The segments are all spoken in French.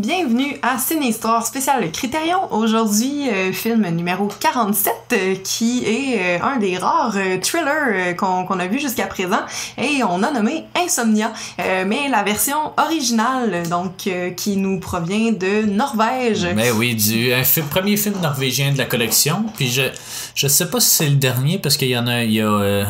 Bienvenue à Ciné Histoire spéciale Critérion. Aujourd'hui, euh, film numéro 47, euh, qui est euh, un des rares thrillers qu'on a vu jusqu'à présent. Et on a nommé Insomnia, mais la version originale, donc qui nous provient de Norvège. Mais oui, du un premier film norvégien de la collection. Puis je je sais pas si c'est le dernier parce qu'il y en a il y a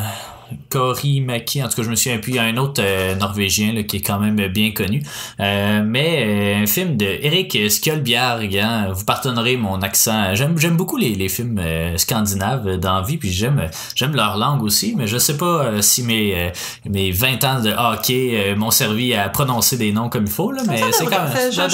Kori Maki, en tout cas je me souviens plus, il y a un autre euh, norvégien là, qui est quand même bien connu. Euh, mais euh, un film de Eric Skjolbjerg, hein, vous pardonnerez mon accent. J'aime j'aime beaucoup les, les films scandinaves d'envie, puis j'aime j'aime leur langue aussi, mais je sais pas si mes mes 20 ans de hockey m'ont servi à prononcer des noms comme il faut là, mais Ça c'est quand même ça-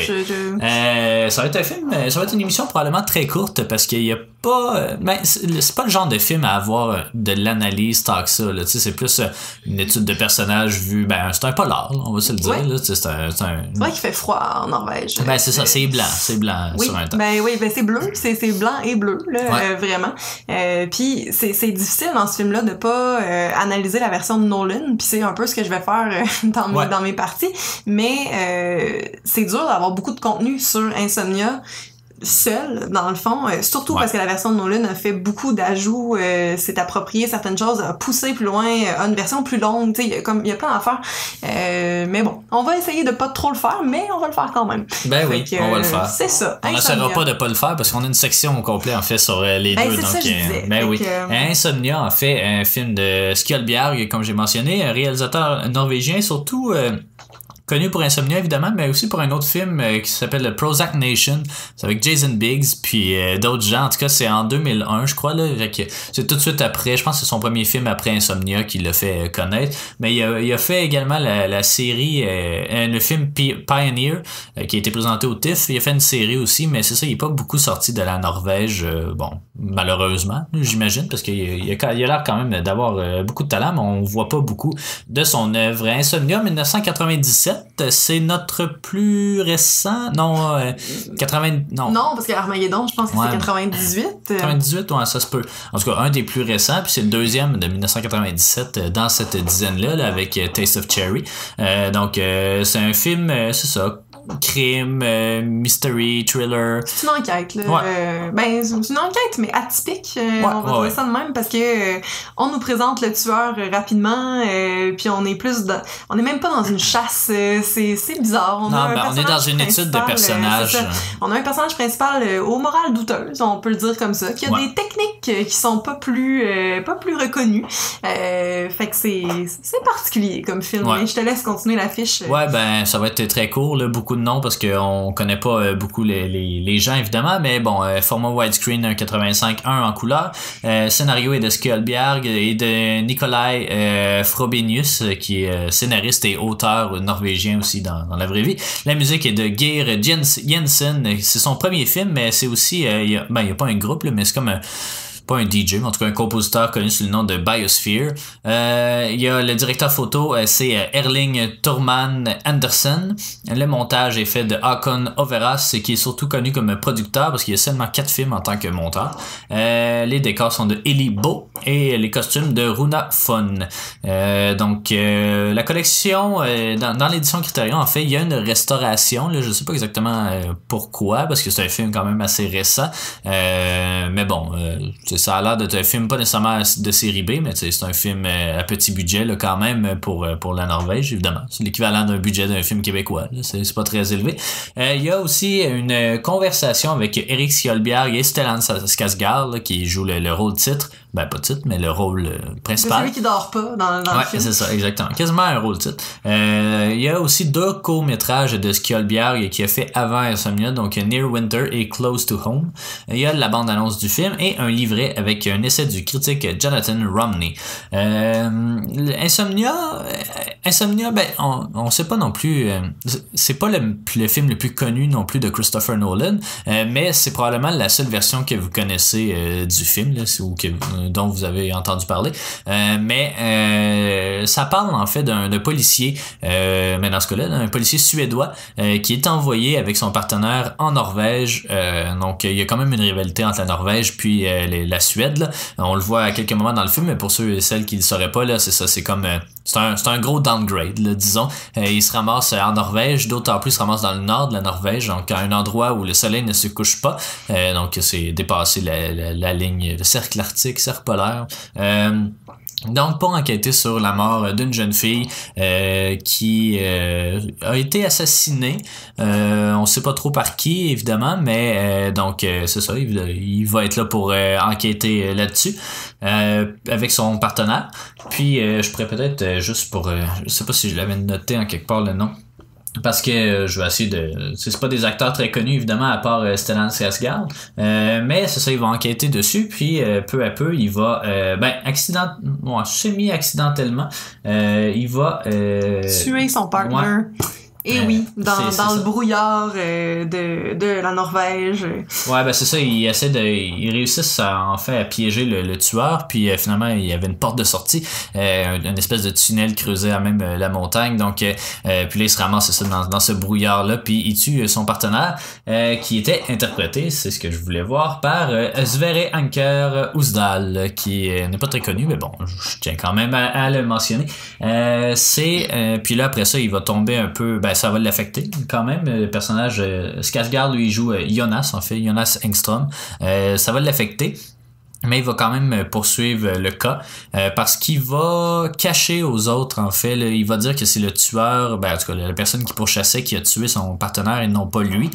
je- je. Je- va être un film, ça va être une émission probablement très courte parce qu'il y a pas, euh, ben c'est pas le genre de film à avoir euh, de l'analyse tant que ça. Là, tu sais, c'est plus euh, une étude de personnage vu, ben c'est un polar, on va se le dire. Ouais. là, tu sais, c'est un, c'est un- C'est vrai qu'il fait froid en Norvège. ben c'est ça, c'est blanc, c'est blanc Oui, sur un temps. ben oui, ben c'est bleu, c'est c'est blanc et bleu là, Ouais. euh, vraiment. Euh, puis c'est c'est difficile dans ce film-là de pas euh, analyser la version de Nolan, puis c'est un peu ce que je vais faire dans mes Ouais. dans mes parties, mais euh, c'est dur d'avoir beaucoup de contenu sur Insomnia seul dans le fond euh, surtout Ouais. parce que la version de Nolan a fait beaucoup d'ajouts euh, s'est approprié certaines choses a poussé plus loin euh, a une version plus longue tu sais il y a comme il y a plein d'affaires euh, mais bon on va essayer de pas trop le faire mais on va le faire quand même Ben oui, que, on va le faire. c'est ça On n'essaiera pas de pas le faire parce qu'on a une section au complet en fait sur les Ben, deux. donc, ça je ben Fait oui. Insomnia en fait un film de Skjolbjerg, comme j'ai mentionné, un réalisateur norvégien, surtout connu pour Insomnia évidemment, mais aussi pour un autre film euh, qui s'appelle Prozac Nation. C'est avec Jason Biggs puis euh, d'autres gens. En tout cas, c'est en 2001, je crois là. C'est tout de suite après. Je pense que c'est son premier film après Insomnia qui l'a fait euh, connaître. Mais il a, fait également la, série, le film Pi- Pioneer qui a été présenté au TIFF. Il a fait une série aussi, mais c'est ça, il est pas beaucoup sorti de la Norvège. bon, malheureusement, j'imagine, parce qu'il il a, l'air quand même d'avoir beaucoup de talent, mais on voit pas beaucoup de son œuvre. Insomnia 1997, c'est notre plus récent? Non, euh, 80. Non. Non, parce que Armageddon, je pense que Ouais. c'est 98. euh, 98, ouais, ça se peut. En tout cas, un des plus récents, puis c'est le deuxième de 1997 euh, dans cette dizaine-là, là, avec euh, Taste of Cherry. Euh, donc, euh, c'est un film, euh, c'est ça, crime, euh, mystery, thriller. C'est une enquête, là. Ouais. Euh, ben, c'est une enquête, mais atypique. euh, Ouais, on va ouais, ça de même parce que euh, on nous présente le tueur rapidement, puis on est plus dans, on est même pas dans une chasse. c'est, bizarre. On Non, a un ben, on est dans une étude de principal, personnage. c'est ça. On a un personnage principal aux morales douteuses, on peut le dire comme ça, qui a des techniques qui sont pas plus, pas plus reconnues. Fait que c'est, particulier comme film. Je te laisse continuer la fiche. Ouais, ben ça va être très court, là, beaucoup de noms parce qu'on connaît pas euh, beaucoup les, les, les gens évidemment, mais bon, euh, format widescreen 1.85, 1 en couleur. Euh, scénario est de Skjolbjerg et de Nikolai Frobenius, qui est scénariste et auteur norvégien aussi dans, dans la vraie vie. La musique est de Geir Jens, Jensen, c'est son premier film, mais c'est aussi, il y a, ben a pas un groupe, mais c'est comme un un DJ, en tout cas un compositeur connu sous le nom de Biosphere. Euh, il y a le directeur photo, euh, c'est euh, Erling Thurman Andersen. Le montage est fait de Hakon Overas, qui est surtout connu comme producteur parce qu'il y a seulement quatre films en tant que monteur. Les décors sont de Eli Bo et les costumes de Runa Fon. Donc la collection dans, l'édition Criterion, en fait, il y a une restauration. Je sais pas exactement pourquoi, parce que c'est un film quand même assez récent. Mais bon, sais, ça a l'air d'être un film pas nécessairement de série B, mais c'est un film euh, à petit budget là, quand même pour, euh, pour la Norvège, évidemment. C'est l'équivalent d'un budget d'un film québécois. C'est pas très élevé. Euh, Il y a aussi une conversation avec Eric Skjolbjerg et Stellan Skarsgård qui joue le, le rôle titre. Ben pas titre, mais le rôle euh, c'est principal. celui qui dort pas dans, dans Ouais, le film. c'est ça, exactement. Quasiment un rôle titre. Euh, il y a aussi deux courts-métrages de Skjolbjerg qui a fait avant Insomnia, donc Near Winter et Close to Home. Il y a la bande-annonce du film et un livret avec un essai du critique Jonathan Romney. Euh, Insomnia, euh, Insomnia, ben, on, on sait pas non plus, c'est pas le, le film le plus connu non plus de Christopher Nolan, mais c'est probablement la seule version que vous connaissez du film, là, ou que, euh, dont vous avez entendu parler. Euh, mais euh, ça parle en fait d'un policier, euh, mais dans ce cas-là, d'un policier suédois euh, qui est envoyé avec son partenaire en Norvège. Euh, donc il y a quand même une rivalité entre la Norvège puis euh, les- la Suède. là. On le voit à quelques moments dans le film, mais pour ceux et celles qui ne le sauraient pas, là, c'est ça, c'est comme euh, c'est un, un gros downgrade, là, disons. Euh, il se ramasse en Norvège, d'autant plus il se ramasse dans le nord de la Norvège, donc à un endroit où le soleil ne se couche pas. Euh, donc c'est dépasser la, la, la, ligne, le cercle arctique, cercle polaire. Euh, donc, pour enquêter sur la mort d'une jeune fille euh, qui euh, a été assassinée. Euh, on sait pas trop par qui, évidemment, mais euh, donc c'est ça, il, va être là pour enquêter là-dessus avec son partenaire. Puis, je pourrais peut-être juste pour, je sais pas si je l'avais noté en quelque part le nom parce que euh, je vais essayer de c'est pas des acteurs très connus évidemment à part euh, Stellan Skarsgård. Euh, mais c'est ça il va enquêter dessus puis euh, peu à peu il va ben accident bon, semi accidentellement il va tuer son partner et eh oui, dans, dans le brouillard euh, de, de la Norvège. Ouais, ben c'est ça, ils essaient de. Ils réussissent à, en fait à piéger le, le tueur, puis euh, finalement il y avait une porte de sortie, euh, une espèce de tunnel creusé à même la montagne. Donc puis là il se ramasse ça dans, dans ce brouillard-là, puis il tue son partenaire, qui était interprété, c'est ce que je voulais voir, par Sverre Anker Ousdal, qui n'est pas très connu, mais bon, je tiens quand même à, à le mentionner. c'est puis là après ça, il va tomber un peu. Ben, ben, ça va l'affecter quand même. Le personnage euh, Skarsgård, lui, il joue euh, Jonas, en fait, Jonas Engström. Euh, ça va l'affecter. Mais il va quand même poursuivre le cas parce qu'il va cacher aux autres en fait. il va dire que c'est le tueur, ben, en tout cas la personne qui pourchassait qui a tué son partenaire et non pas lui.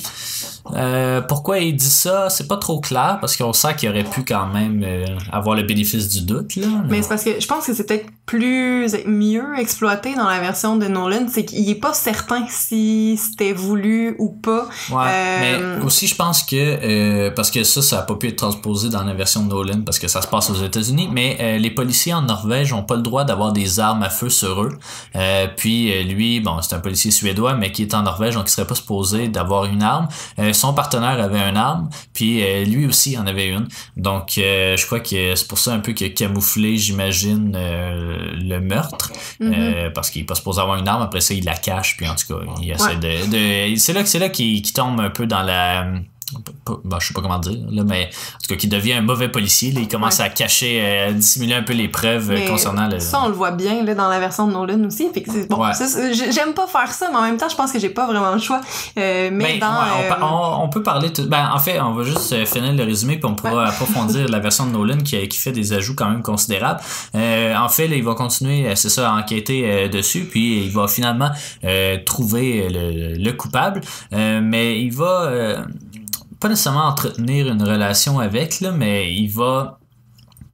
Euh, pourquoi il dit ça, c'est pas trop clair parce qu'on sent qu'il aurait pu quand même euh, avoir le bénéfice du doute. Là, mais c'est parce que je pense que c'est peut-être plus mieux exploité dans la version de Nolan, c'est qu'il est pas certain si c'était voulu ou pas. Ouais, euh, mais aussi je pense que parce que ça, ça a pas pu être transposé dans la version de Nolan parce que ça se passe aux États-Unis, mais les policiers en Norvège ont pas le droit d'avoir des armes à feu sur eux. puis lui, bon, c'est un policier suédois, mais qui est en Norvège, donc il serait pas supposé d'avoir une arme son partenaire avait un arme, puis euh, lui aussi en avait une. Donc, euh, je crois que c'est pour ça un peu qu'il a camouflé, j'imagine, euh, le meurtre, mm-hmm. parce qu'il n'est pas supposé avoir une arme. Après ça, il la cache, puis en tout cas, il essaie de, C'est là, c'est là qu'il tombe un peu dans la ben, je sais pas comment dire là, mais en tout cas qui devient un mauvais policier il commence à cacher à dissimuler un peu les preuves concernant le ça on le voit bien là, dans la version de Nolan aussi fait que bon. J'aime pas faire ça mais en même temps je pense que j'ai pas vraiment le choix. Euh, mais ben, dans on, on, peut parler tout, ben, en fait on va juste euh, finir le résumé puis on pourra approfondir la version de Nolan qui, qui fait des ajouts quand même considérables. Euh, en fait là, il va continuer c'est ça à enquêter dessus puis il va finalement trouver le, le coupable. Mais il va pas nécessairement entretenir une relation avec, là, mais il va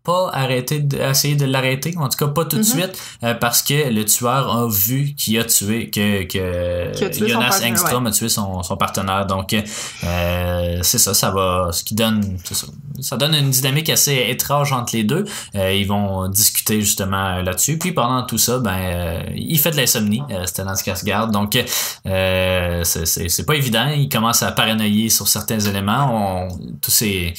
pas arrêter d'essayer de l'arrêter, en tout cas pas tout de mm-hmm. suite, euh, parce que le tueur a vu qu'il a tué, que, que Jonas Engstrom a tué son, son partenaire. Donc euh, c'est ça, ça va, ce qui donne, ça, ça, donne une dynamique assez étrange entre les deux. Euh, ils vont discuter justement là-dessus. Puis pendant tout ça, ben il fait de l'insomnie, Stellan Skarsgård. Donc c'est pas évident. Il commence à paranoïer sur certains éléments. On, tous ces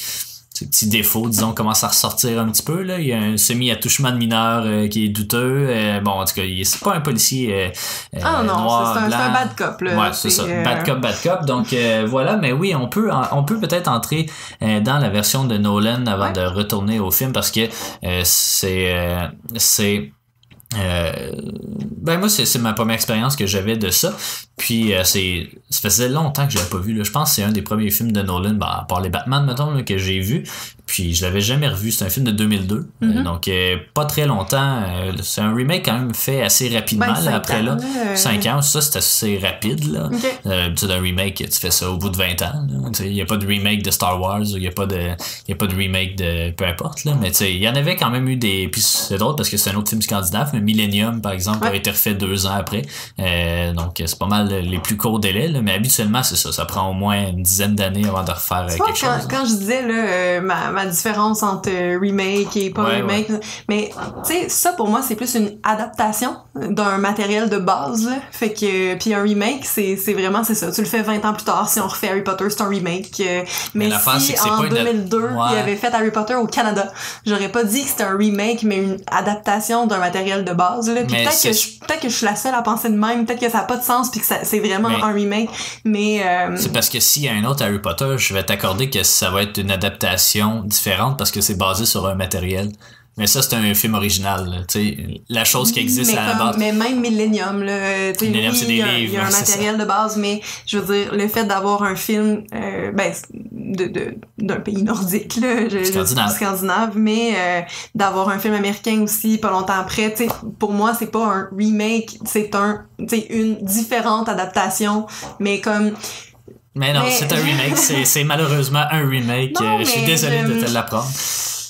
petits défauts, disons, commencent à ressortir un petit peu. Là. Il y a un semi-attouchement de mineur euh, qui est douteux. Euh, bon, en tout cas, c'est pas un policier euh, ah non, c'est un, un, bad cop. Là. Ouais, c'est ça. Bad cop, bad cop. Donc voilà, mais oui, on peut, on peut peut-être entrer dans la version de Nolan avant de retourner au film parce que c'est c'est ben moi c'est ma première expérience que j'avais de ça puis euh, c'est ça faisait longtemps que je l'avais pas vu là. je pense que c'est un des premiers films de Nolan bah, à part les Batman mettons que j'ai vu puis je l'avais jamais revu. C'est un film de 2002. Euh, mm-hmm. donc, euh, pas très longtemps. Euh, c'est un remake quand même fait assez rapidement ben, après là. 5 ans, ça c'est assez rapide. là. c'est un remake, tu fais ça au bout de 20 ans. Il n'y a pas de remake de Star Wars, il n'y a, pas de, y a pas de remake de peu importe. Là. Mais il y en avait quand même eu des. Puis c'est drôle parce que c'est un autre film scandinave, mais Millennium, par exemple, a été refait deux ans après. donc, c'est pas mal les plus courts délais. Là. Mais habituellement, c'est ça. Ça prend au moins une dizaine d'années avant de refaire quelque quand, chose. Quand je disais là, ma différence entre euh, remake et pas remake. Mais tu sais, ça pour moi c'est plus une adaptation d'un matériel de base. Fait que puis un remake c'est c'est vraiment c'est ça. Tu le fais 20 ans plus tard si on refait Harry Potter c'est un remake. Euh, mais, si en 2002 il avait fait Harry Potter au Canada, j'aurais pas dit que c'était un remake mais une adaptation d'un matériel de base. Là. Puis peut-être que je peut-être que je suis la seule à penser de même. Peut-être que ça a pas de sens puis que c'est vraiment un remake. Mais euh, c'est parce que s'il y a un autre Harry Potter, je vais t'accorder que ça va être une adaptation différente parce que c'est basé sur un matériel. Mais ça, c'est un film original. Sais la chose qui existe à la comme- base. Mais même Millennium, là, tu sais, Millennium, oui, c'est des il y a, livres, il y a un matériel de base, mais je veux dire, le fait d'avoir un film, euh, ben, de, de, d'un pays nordique, là, je, je- Scandinave. scandinave, mais euh, d'avoir un film américain aussi, pas longtemps après, pour moi, c'est pas un remake, c'est un, une différente adaptation, mais comme, Mais non, Mais- c'est un remake. C'est, c'est malheureusement un remake. Non, Euh, je suis désolé de te l'apprendre.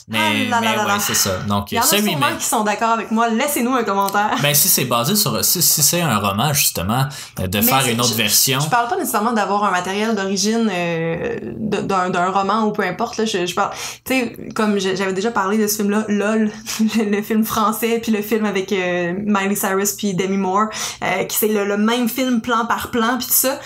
Mais, Ah là mais là ouais, là. c'est ça. Donc, il y en a remake. qui sont d'accord avec moi, laissez-nous un commentaire. Ben, si c'est basé sur. Si, si c'est un roman, justement, euh, de Mais faire une autre je- version. Je parle pas nécessairement d'avoir un matériel d'origine euh, d'un d'un roman ou peu importe. Là, je, je parle, tu sais, comme j'avais déjà parlé de ce film-là, LOL, le film français, puis le film avec euh, Miley Cyrus puis Demi Moore, euh, qui c'est le, le même film plan par plan puis tout ça.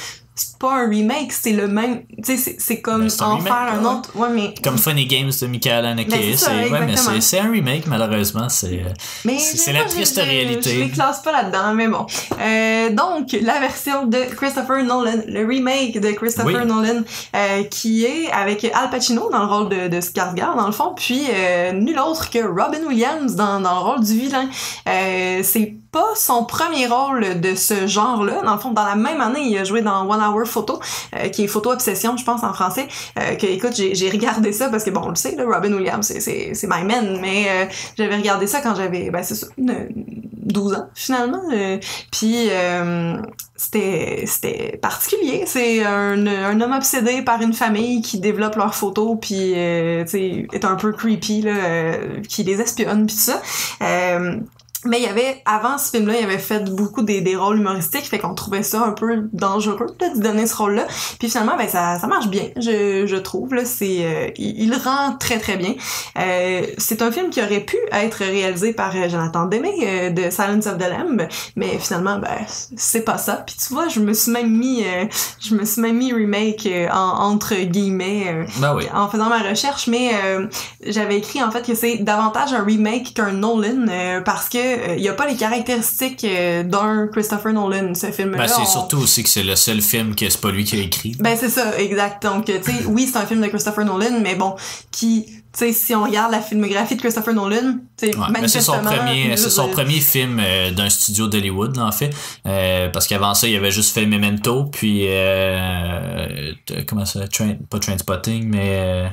C'est pas un remake, c'est le même. Tu sais, c'est- comme Ben, en remake, faire un autre. Ouais, mais. Comme Funny Games de Michael Haneke. Ben, c'est ouais, mais c'est, un remake, malheureusement. C'est, euh, la triste réalité. Je les classe pas là-dedans, mais bon. Euh, donc, la version de Christopher Nolan, le remake de Christopher Oui. Nolan, euh, qui est avec Al Pacino dans le rôle de, de Skarsgård, dans le fond, puis euh, nul autre que Robin Williams dans, dans le rôle du vilain. C'est pas son premier rôle de ce genre-là. Dans le fond, dans la même année, il a joué dans One Hour Photo, euh, qui est Photo Obsession, je pense, en français. Euh, que, écoute, j'ai regardé ça parce que, bon, on le sait, là, Robin Williams, c'est- my man, mais euh, j'avais regardé ça quand j'avais, ben, c'est ça, une- 12 ans, finalement. euh, Puis, euh, c'était particulier. C'est un, un homme obsédé par une famille qui développe leurs photos, puis, euh, tu sais, est un peu creepy, là, qui les espionne, puis tout ça. Mais il y avait, avant ce film-là, il avait fait beaucoup des, des rôles humoristiques, fait qu'on trouvait ça un peu dangereux là, de donner ce rôle-là. Puis finalement, ben ça, ça marche bien, je, je trouve. Là, c'est, euh, il, il rend très très bien. Euh, c'est un film qui aurait pu être réalisé par euh, Jonathan Demme euh, de Silence of the Lamb, mais finalement, ben c'est pas ça. Puis tu vois, je me suis même mis, euh, je me suis même mis remake euh, en, entre guillemets. ben oui. en faisant ma recherche, mais euh, j'avais écrit en fait que c'est davantage un remake qu'un Nolan euh, parce que il y a pas les caractéristiques euh, d'un Christopher Nolan ce film-là. Ben, c'est On- surtout aussi que c'est le seul film que c'est pas lui qui a écrit. Ben c'est ça, exact. Donc euh, tu sais, oui c'est un film de Christopher Nolan, mais bon, qui, tu sais, si on regarde la filmographie de Christopher Nolan, Ouais, c'est son premier, c'est son euh, premier film euh, d'un studio d'Hollywood, en fait. Euh, parce qu'avant ça, il avait juste fait Memento, puis euh, euh, comment ça, Train, pas Trainspotting, mais euh,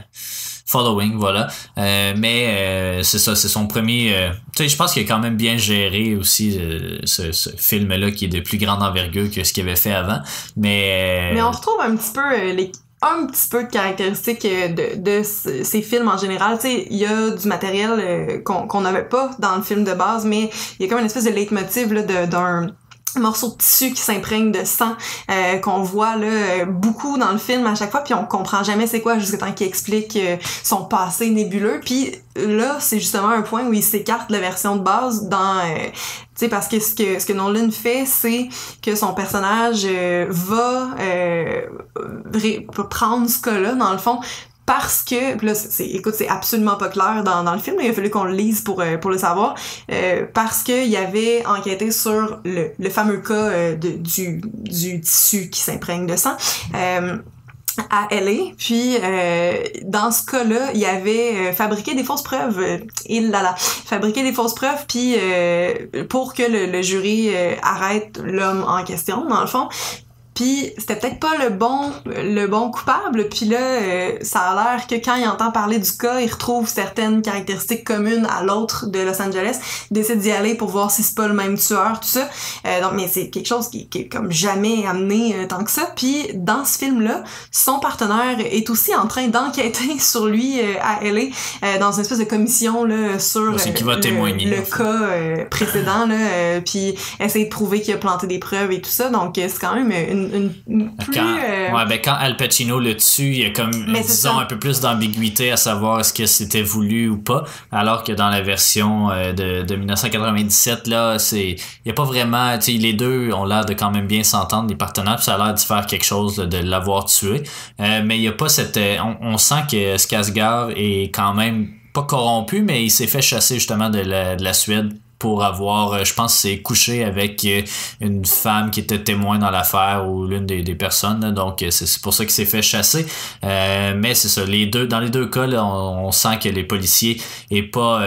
Following, voilà. Euh, mais euh, c'est ça, c'est son premier. euh, tu sais, je pense qu'il a quand même bien géré aussi euh, ce, ce film-là qui est de plus grande envergure que ce qu'il avait fait avant. Mais, euh, Mais on retrouve un petit peu les un petit peu de caractéristiques de, de ces films en général. Tu sais, il y a du matériel qu'on qu'on n'avait pas dans le film de base, mais il y a comme une espèce de leitmotiv d'un morceau de tissu qui s'imprègne de sang euh, qu'on voit là euh, beaucoup dans le film à chaque fois puis on comprend jamais c'est quoi jusqu'à temps qu'il explique euh, son passé nébuleux. Puis là c'est justement un point où il s'écarte de la version de base dans euh, tu sais parce que ce que ce que Nolan fait c'est que son personnage va prendre ce cas-là dans le fond parce que là c'est écoute c'est absolument pas clair dans, dans le film il a fallu qu'on le lise pour euh, pour le savoir euh, parce que il avait enquêté sur le, le fameux cas euh, de, du du tissu qui s'imprègne de sang à LA. Puis dans ce cas-là, il avait euh, fabriqué des fausses preuves. Il là là, fabriqué des fausses preuves puis pour que le, le jury arrête l'homme en question dans le fond. Puis c'était peut-être pas le bon le bon coupable. Puis là, euh, ça a l'air que quand il entend parler du cas, il retrouve certaines caractéristiques communes à l'autre de Los Angeles. Il décide d'y aller pour voir si c'est pas le même tueur, tout ça. Euh, donc, mais c'est quelque chose qui, qui est comme jamais amené euh, tant que ça. Puis dans ce film-là, son partenaire est aussi en train d'enquêter sur lui euh, à LA euh, dans une espèce de commission là sur qui euh, va le, témoigner, le cas précédent là, euh, puis essayer de prouver qu'il a planté des preuves et tout ça. Donc c'est quand même une, une, une plus Quand, euh, ouais, ben quand Al Pacino le tue, il y a comme, disons, un peu plus d'ambiguïté à savoir est-ce que c'était voulu ou pas, alors que dans la version euh, de, de 1997, là, c'est, il y a pas vraiment, tu les deux ont l'air de quand même bien s'entendre, les partenaires, puis ça a l'air de faire quelque chose, là, de l'avoir tué, Euh, mais il y a pas cette, on, on sent que Skarsgård est quand même pas corrompu, mais il s'est fait chasser justement de la, de la Suède pour avoir, euh, je pense, c'est couché avec euh, une femme qui était témoin dans l'affaire ou l'une des, personnes. donc euh, c'est pour ça qu'il s'est fait chasser. Mais c'est ça, les deux, dans les deux cas, on, sent que les policiers est pas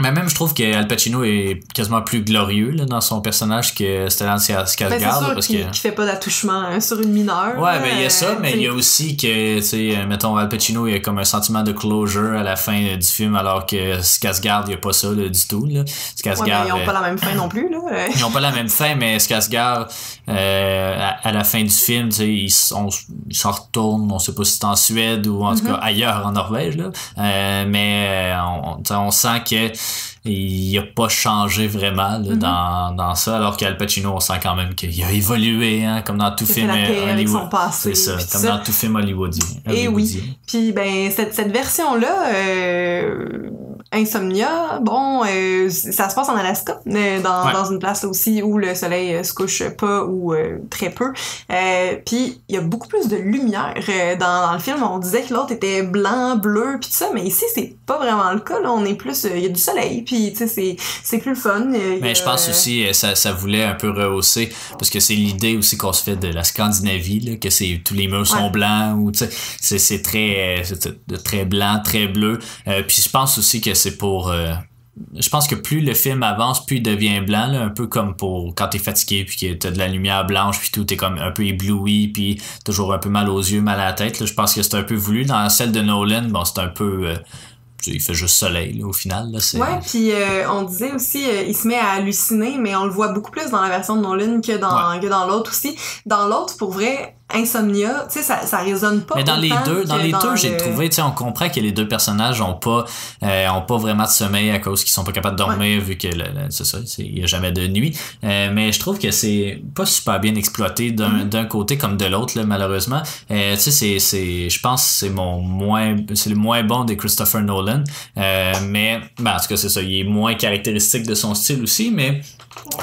Mais même, je trouve que Al Pacino est quasiment plus glorieux là, dans son personnage que Stellan Skarsgård. Ben, sûr parce qu'il que... qu'il fait pas d'attouchement hein, sur une mineure. Ouais, là, ben il y a ça, euh, mais il y a aussi que, tu sais, euh, mettons, Al Pacino, il y a comme un sentiment de closure à la fin euh, du film, alors que Skarsgård, il y a pas ça là, du tout. Là. Ouais, Skarsgård, ils ont euh, pas la même fin non plus, là. ils ont pas la même fin, mais Skarsgård, euh, à, à la fin du film, tu sais, ils s'en retournent, on sait pas si c'est en Suède ou en tout cas ailleurs en Norvège, là. Euh, mais on, on sent que il a pas changé vraiment là, dans, dans ça, alors qu'Al Pacino, on sent quand même qu'il a évolué, hein, comme dans tout film fait la paix avec son Hollywood. passé, C'est ça, comme ça. dans tout film hollywoodien. Eh hollywoodien. oui. Puis ben cette, cette version-là, euh, Insomnia, bon, euh, ça se passe en Alaska, euh, dans, Ouais. dans une place aussi où le soleil euh, se couche pas ou euh, très peu. Euh, puis il y a beaucoup plus de lumière dans, dans le film. On disait que l'autre était blanc, bleu, puis tout ça, mais ici c'est pas vraiment le cas. Là, on est plus, il y a du soleil, puis tu sais c'est plus le fun. Mais je pense aussi ça, ça voulait un peu rehausser parce que c'est l'idée aussi qu'on se fait de la Scandinavie là, que c'est tous les murs sont blancs ou tu sais c'est très c'est très blanc très bleu puis je pense aussi que c'est pour euh, je pense que plus le film avance, plus il devient blanc, là, un peu comme pour quand t'es fatigué puis que t'as de la lumière blanche puis tout, t'es comme un peu ébloui puis toujours un peu mal aux yeux, mal à la tête. Là. Je pense que c'est un peu voulu. Dans celle de Nolan, bon, c'est un peu euh, il fait juste soleil là, au final. Là, c'est... Ouais, puis euh, on disait aussi, euh, il se met à halluciner, mais on le voit beaucoup plus dans la version de Nolan que dans, que dans l'autre aussi. Dans l'autre, pour vrai, Insomnia, tu sais, ça, ça résonne pas. Mais dans les deux, dans les deux, j'ai trouvé, tu sais, on comprend que les deux personnages ont pas, euh, ont pas vraiment de sommeil à cause qu'ils sont pas capables de dormir vu que c'est ça, il y a jamais de nuit. Euh, mais je trouve que c'est pas super bien exploité d'un d'un côté comme de l'autre, malheureusement. Euh, tu sais, c'est, c'est, je pense que c'est mon moins, c'est le moins bon des Christopher Nolan. Euh, mais, ben, en tout cas, c'est ça, il est moins caractéristique de son style aussi, mais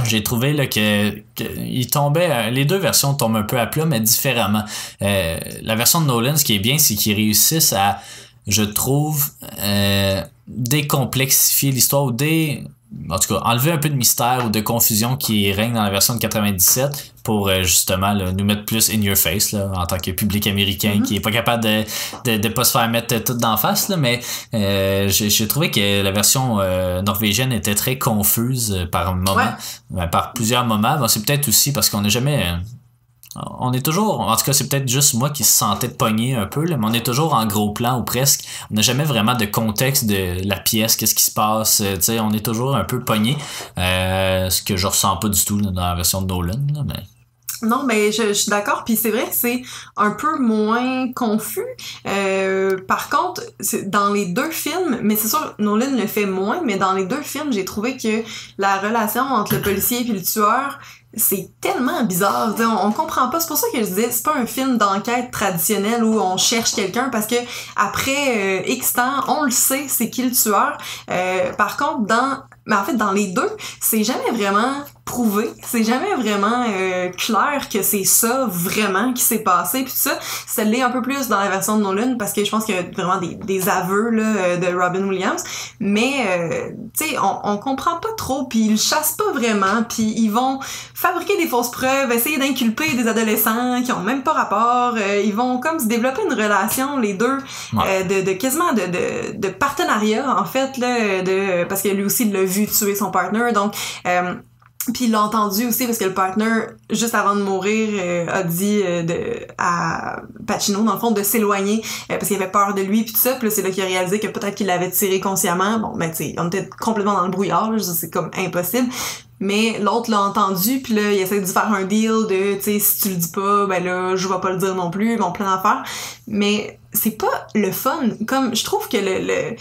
j'ai trouvé là que, que il tombait euh, les deux versions tombent un peu à plat mais différemment. Euh, la version de Nolan ce qui est bien c'est qu'ils réussissent à je trouve euh, décomplexifier l'histoire ou dé en tout cas enlever un peu de mystère ou de confusion qui règne dans la version de 97 pour euh, justement là, nous mettre plus in your face là, en tant que public américain qui est pas capable de, de, de pas se faire mettre tout d'en face là, mais euh, j'ai j'ai trouvé que la version euh, norvégienne était très confuse euh, par moment Ouais. ben, par plusieurs moments. Bon, c'est peut-être aussi parce qu'on n'est jamais. Euh, on est toujours, en tout cas, c'est peut-être juste moi qui se sentais pogné un peu, là, mais on est toujours en gros plan ou presque. On n'a jamais vraiment de contexte de la pièce, qu'est-ce qui se passe. euh, tu sais, on est toujours un peu pogné. Euh, ce que je ressens pas du tout là, dans la version de Nolan. là, mais... Non, mais je, je suis d'accord. Puis c'est vrai que c'est un peu moins confus. Euh, par contre, dans les deux films, mais c'est sûr, Nolan le fait moins, mais dans les deux films, j'ai trouvé que la relation entre le policier et le tueur, c'est tellement bizarre. On, comprend pas. C'est pour ça que je disais, c'est pas un film d'enquête traditionnel où on cherche quelqu'un parce que après euh, X temps, on le sait, c'est qui le tueur. Euh, par contre, dans mais en fait, dans les deux, c'est jamais vraiment prouvé, c'est jamais vraiment euh, clair que c'est ça vraiment qui s'est passé puis ça. Ça l'est un peu plus dans la version de Nolan parce que je pense qu'il y a vraiment des, des aveux là, euh, de Robin Williams, mais euh, tu sais, on, on comprend pas trop puis ils le chassent pas vraiment puis ils vont fabriquer des fausses preuves, essayer d'inculper des adolescents qui ont même pas rapport, euh, ils vont comme se développer une relation les deux Ouais. euh, de, de quasiment de, de, de partenariat en fait là de parce que lui aussi il l'a vu tuer son partner donc euh, puis il l'a entendu aussi parce que le partner, juste avant de mourir, euh, a dit euh, de, à Pacino, dans le fond, de s'éloigner euh, parce qu'il avait peur de lui puis tout ça. Puis c'est là qu'il a réalisé que peut-être qu'il l'avait tiré consciemment. Bon, ben tu sais, on était complètement dans le brouillard, là, c'est comme impossible. Mais l'autre l'a entendu, puis là, il essaie de faire un deal de, tu sais, si tu le dis pas, ben là, je vais pas le dire non plus, bon, plein d'affaires. Mais c'est pas le fun. Comme, je trouve que le, le...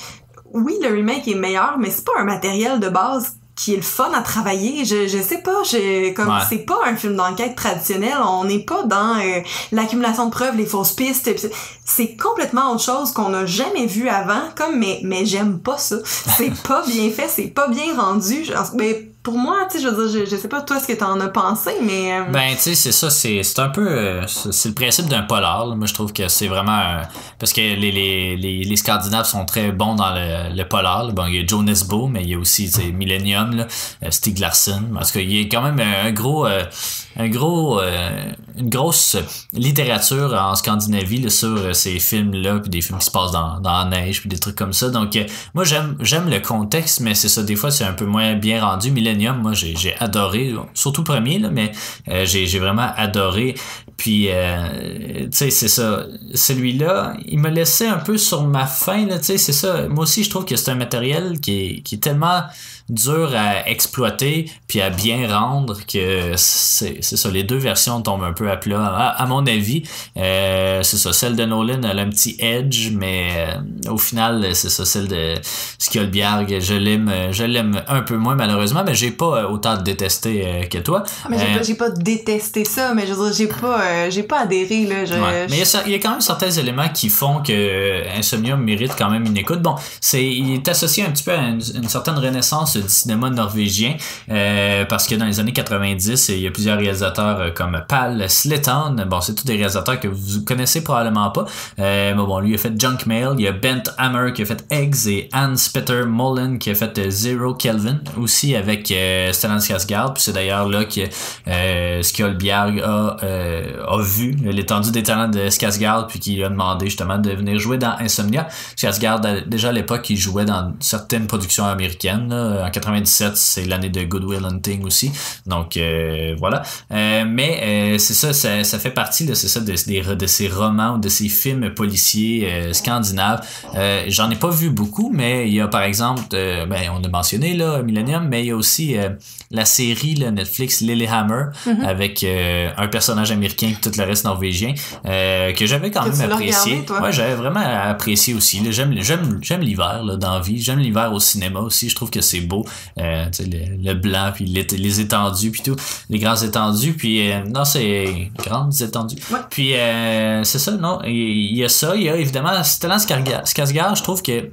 Oui, le remake est meilleur, mais c'est pas un matériel de base qui est le fun à travailler. Je, je sais pas, j'ai comme Ouais. c'est pas un film d'enquête traditionnel. On n'est pas dans euh, l'accumulation de preuves, les fausses pistes. pis c'est- C'est complètement autre chose qu'on n'a jamais vu avant. Comme mais mais j'aime pas ça. C'est pas bien fait, c'est pas bien rendu. Je- Mais pour moi, tu sais, je veux dire, je, sais pas toi ce que t'en as pensé, mais euh, Ben, tu sais, c'est ça, c'est, c'est un peu. euh, c'est le principe d'un polar. Moi, je trouve que c'est vraiment. parce que les, les, les, les Scandinaves sont très bons dans le, le polar. Bon, il y a Joe Nesbo, mais il y a aussi tu sais, Millennium, là, euh, Stieg Larsson. Parce qu'il y a quand même un gros. euh, un gros, une grosse littérature en Scandinavie sur ces films-là, puis des films qui se passent dans, dans la neige, puis des trucs comme ça. Donc, moi, j'aime j'aime le contexte, mais c'est ça, des fois, c'est un peu moins bien rendu. Millennium, moi, j'ai adoré, surtout premier, là, mais j'ai vraiment adoré. Puis, tu sais, c'est ça. Celui-là, il me laissait un peu sur ma faim, tu sais, c'est ça. Moi aussi, je trouve que c'est un matériel qui qui est tellement dur à exploiter puis à bien rendre que c'est ça les deux versions tombent un peu à plat. À, mon avis euh, c'est ça celle de Nolan elle a un petit edge mais euh, au final c'est ça celle de Skjoldbjerg je l'aime je l'aime un peu moins malheureusement mais j'ai pas autant détesté euh, que toi. Ah, mais j'ai pas, pas, détesté ça mais je veux dire j'ai pas j'ai pas adhéré là mais il y, a, quand même certains éléments qui font que Insomnium mérite quand même une écoute. Bon c'est il est associé un petit peu à une certaine renaissance du cinéma norvégien euh, parce que dans les années 90, il y a plusieurs réalisateurs euh, comme Pal Sletton. Bon, c'est tous des réalisateurs que vous connaissez probablement pas. Euh, mais bon, lui a fait Junk Mail, il y a Bent Hammer qui a fait Eggs et Hans Peter Mullen qui a fait Zero Kelvin aussi avec Stellan Skarsgård. Puis c'est d'ailleurs là que Skjoldbjerg a, a vu l'étendue des talents de Skarsgård puis qui a demandé justement de venir jouer dans Insomnia. Skarsgård déjà à l'époque il jouait dans certaines productions américaines en 97, c'est l'année de Goodwill Hunting aussi. Donc euh, voilà. Euh, mais euh, c'est ça, ça, fait partie de, ça, de, de, ces romans ou de ces films policiers scandinaves. J'en ai pas vu beaucoup, mais il y a par exemple, ben, on a mentionné là, Millennium, mais il y a aussi la série là, Netflix Lilyhammer mm-hmm. avec un personnage américain et tout le reste norvégien que j'avais quand même apprécié. Ouais, j'avais vraiment apprécié aussi. J'aime l'hiver dans la vie. J'aime l'hiver au cinéma aussi. Je trouve que c'est beau. Euh, le, blanc, puis les, les, étendues, puis tout, les grands étendues, puis euh, non, c'est grandes étendues. Puis euh, c'est ça, non, il y, a ça, il y a évidemment Stellan Skarsgård, je trouve que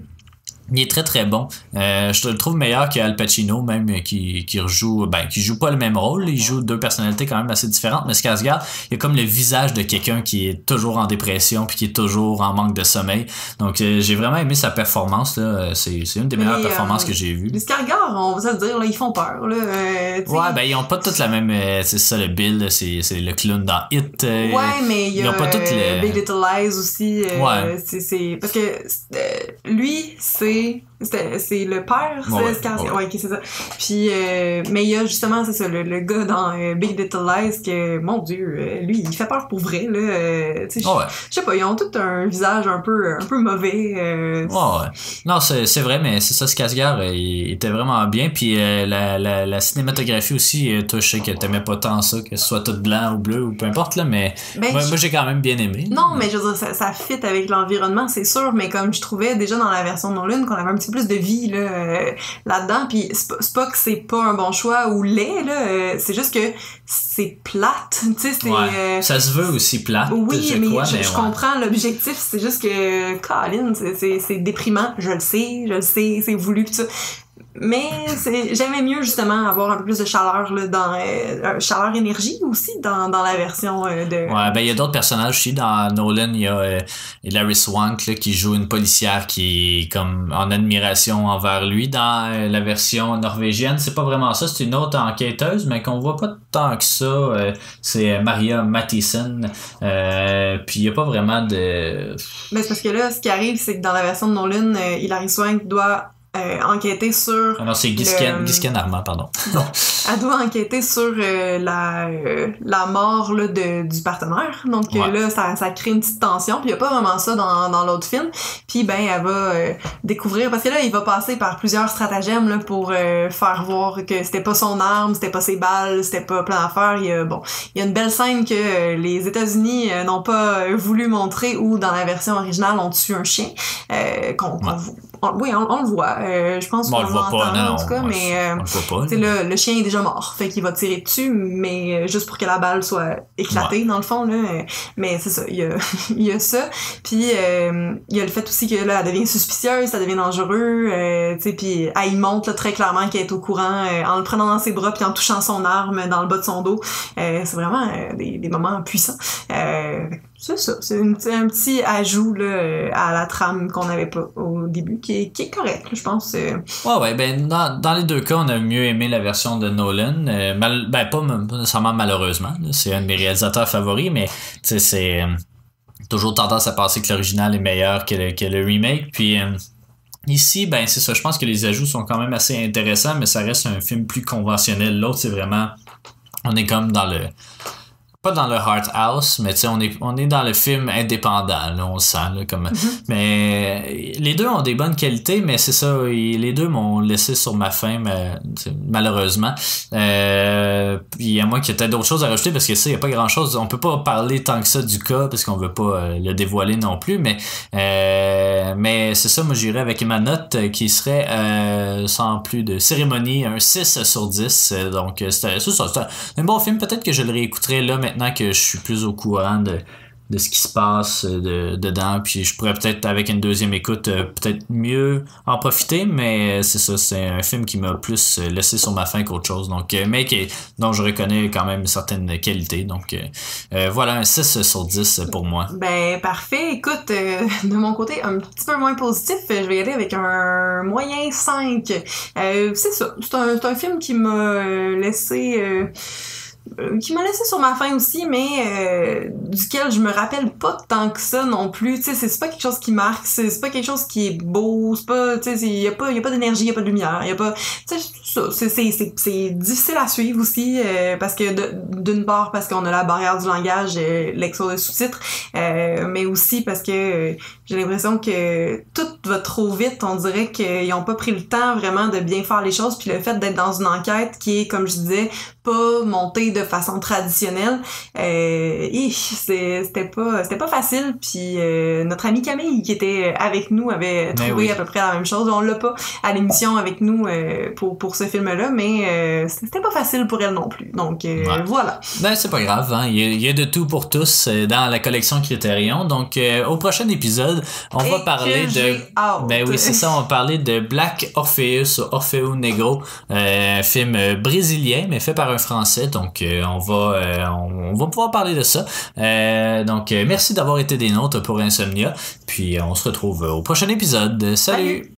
il est très très bon. Euh, je le trouve meilleur qu'Al Pacino, même euh, qui, qui rejoue, ben, qui joue pas le même rôle. Il joue deux personnalités quand même assez différentes. Mais Skarsgård, il a comme le visage de quelqu'un qui est toujours en dépression puis qui est toujours en manque de sommeil. Donc euh, j'ai vraiment aimé sa performance là. C'est, c'est une des meilleures performances que j'ai vues. Les Skarsgård, on va se dire là, ils font peur là. ouais, ben ils ont pas toutes la même. c'est ça le Bill, c'est, c'est le clown dans Hit. ouais, mais il y a, pas toutes les... Big Little Lies aussi. ouais. C'est, c'est parce que lui c'est c'est le père, c'est ouais, c'est ça. Puis, euh, mais il y a justement, c'est ça, le, le, gars dans euh, Big Little Lies que, mon Dieu, euh, lui, il fait peur pour vrai, là. tu sais, je sais pas, ils ont tout un visage un peu, un peu mauvais. ouais, ouais. Non, c'est vrai, mais c'est ça, Skarsgård, il était vraiment bien. Puis la, la, la, cinématographie aussi, toi, je sais que t'aimais pas tant ça, que ce soit tout blanc ou bleu ou peu importe, là, mais ben, moi, j'ai quand même bien aimé. Non, mais je veux dire, ça, ça fit avec l'environnement, c'est sûr, mais comme je trouvais déjà dans la version non lune qu'on avait un petit peu plus de vie là, euh, là-dedans. Puis c'est pas, que c'est pas un bon choix ou laid, là, euh, c'est juste que c'est plate. Tu sais, euh, Ça se veut aussi plate. Oui, mais, je, comprends l'objectif. C'est juste que, Colin, c'est déprimant. Je le sais, je le sais, c'est voulu. Tout ça. Mais j'aimais mieux justement avoir un peu plus de chaleur là, dans euh, chaleur énergie aussi dans, dans la version euh, de. Ouais, ben il y a d'autres personnages aussi dans Nolan. Il y a euh, Hilary Swank là, qui joue une policière qui est comme en admiration envers lui. Dans euh, la version norvégienne, c'est pas vraiment ça. C'est une autre enquêteuse, mais qu'on voit pas tant que ça. c'est Maria Mathisen. puis il y a pas vraiment de. Mais c'est parce que là, ce qui arrive, c'est que dans la version de Nolan, Hilary Swank doit euh, enquêter sur. Ah non, c'est Gisken, Armand, pardon. elle doit enquêter sur euh, la, euh, la mort là, de, du partenaire. Donc là, ça, ça crée une petite tension. Puis il n'y a pas vraiment ça dans, dans l'autre film. Puis ben, elle va découvrir. Parce que là, il va passer par plusieurs stratagèmes là, pour faire voir que c'était pas son arme, c'était pas ses balles, c'était pas plein d'affaires. Il y a, bon, il y a une belle scène que les États-Unis n'ont pas voulu montrer où dans la version originale on tue un chien. qu'on oui, on, le voit. Euh, je pense qu'on le voit pas, non, en tout cas, mais euh, le, le, chien est déjà mort, fait qu'il va tirer dessus, mais euh, juste pour que la balle soit éclatée dans le fond là. Mais c'est ça, il y a, il y a ça. Puis il y a le fait aussi que là, elle devient suspicieuse, ça devient dangereux, tu sais, puis elle montre très clairement qu'elle est au courant en le prenant dans ses bras puis en touchant son arme dans le bas de son dos. c'est vraiment des, des, moments puissants c'est ça. C'est un petit ajout là, à la trame qu'on n'avait pas au début, qui est, correct, je pense. Ouais, ouais. Ben, dans, les deux cas, on a mieux aimé la version de Nolan. Euh, ben, pas, nécessairement malheureusement. C'est un de mes réalisateurs favoris, mais c'est euh, toujours tendance à penser que l'original est meilleur que le, remake. Puis. Euh, ici, ben c'est ça. Je pense que les ajouts sont quand même assez intéressants, mais ça reste un film plus conventionnel. L'autre, c'est vraiment. On est comme dans le pas dans le Heart House, mais on est, on est dans le film indépendant, là, on sent. Là, comme... Mm-hmm. Mais les deux ont des bonnes qualités, mais c'est ça, les deux m'ont laissé sur ma faim, malheureusement. Euh, puis à moi qu'il y peut-être d'autres choses à rajouter, parce que ça, il n'y a pas grand-chose. On peut pas parler tant que ça du cas, parce qu'on veut pas euh, le dévoiler non plus, mais, euh, mais c'est ça, moi j'irais avec ma note euh, qui serait sans plus de cérémonie, un 6 sur 10. donc c'est ça, c'est un bon film, peut-être que je le réécouterai là maintenant maintenant que je suis plus au courant de, de ce qui se passe euh, de, dedans. Puis je pourrais peut-être, avec une deuxième écoute, euh, peut-être mieux en profiter, mais c'est ça, c'est un film qui m'a plus euh, laissé sur ma faim qu'autre chose. Donc, mais dont je reconnais quand même une certaine qualité. Donc, voilà, un 6 sur 10 pour moi. Ben, parfait. Écoute, de mon côté, un petit peu moins positif, je vais y aller avec un moyen 5. c'est ça, c'est un, film qui m'a laissé euh, qui m'a laissé sur ma faim aussi, mais euh, duquel je me rappelle pas tant que ça non plus. Tu sais, c'est pas quelque chose qui marque, c'est pas quelque chose qui est beau, c'est pas, tu sais, y a pas, y a pas d'énergie, y a pas de lumière, y a pas, tu sais, c'est difficile à suivre aussi euh, parce que d'une part parce qu'on a la barrière du langage, l'exo de sous-titres, mais aussi parce que j'ai l'impression que tout va trop vite. On dirait qu'ils ont pas pris le temps vraiment de bien faire les choses, puis le fait d'être dans une enquête qui est, comme je disais, pas montée de façon traditionnelle. Euh, c'était pas c'était pas facile. Puis euh, notre amie Camille qui était avec nous avait ben trouvé à peu près la même chose. On l'a pas à l'émission avec nous euh, pour pour ce film-là, mais euh, c'était pas facile pour elle non plus. Donc voilà. Ben c'est pas grave. Hein. Il, y a, de tout pour tous dans la collection Criterion. Donc au prochain épisode, on va parler de. Ben oui c'est ça. On va parler de Black Orpheus, Orfeo Negro, un film brésilien mais fait par un français. Donc on va euh, on, va pouvoir parler de ça. Euh, donc merci d'avoir été des nôtres pour Insomnia. Puis on se retrouve au prochain épisode. Salut.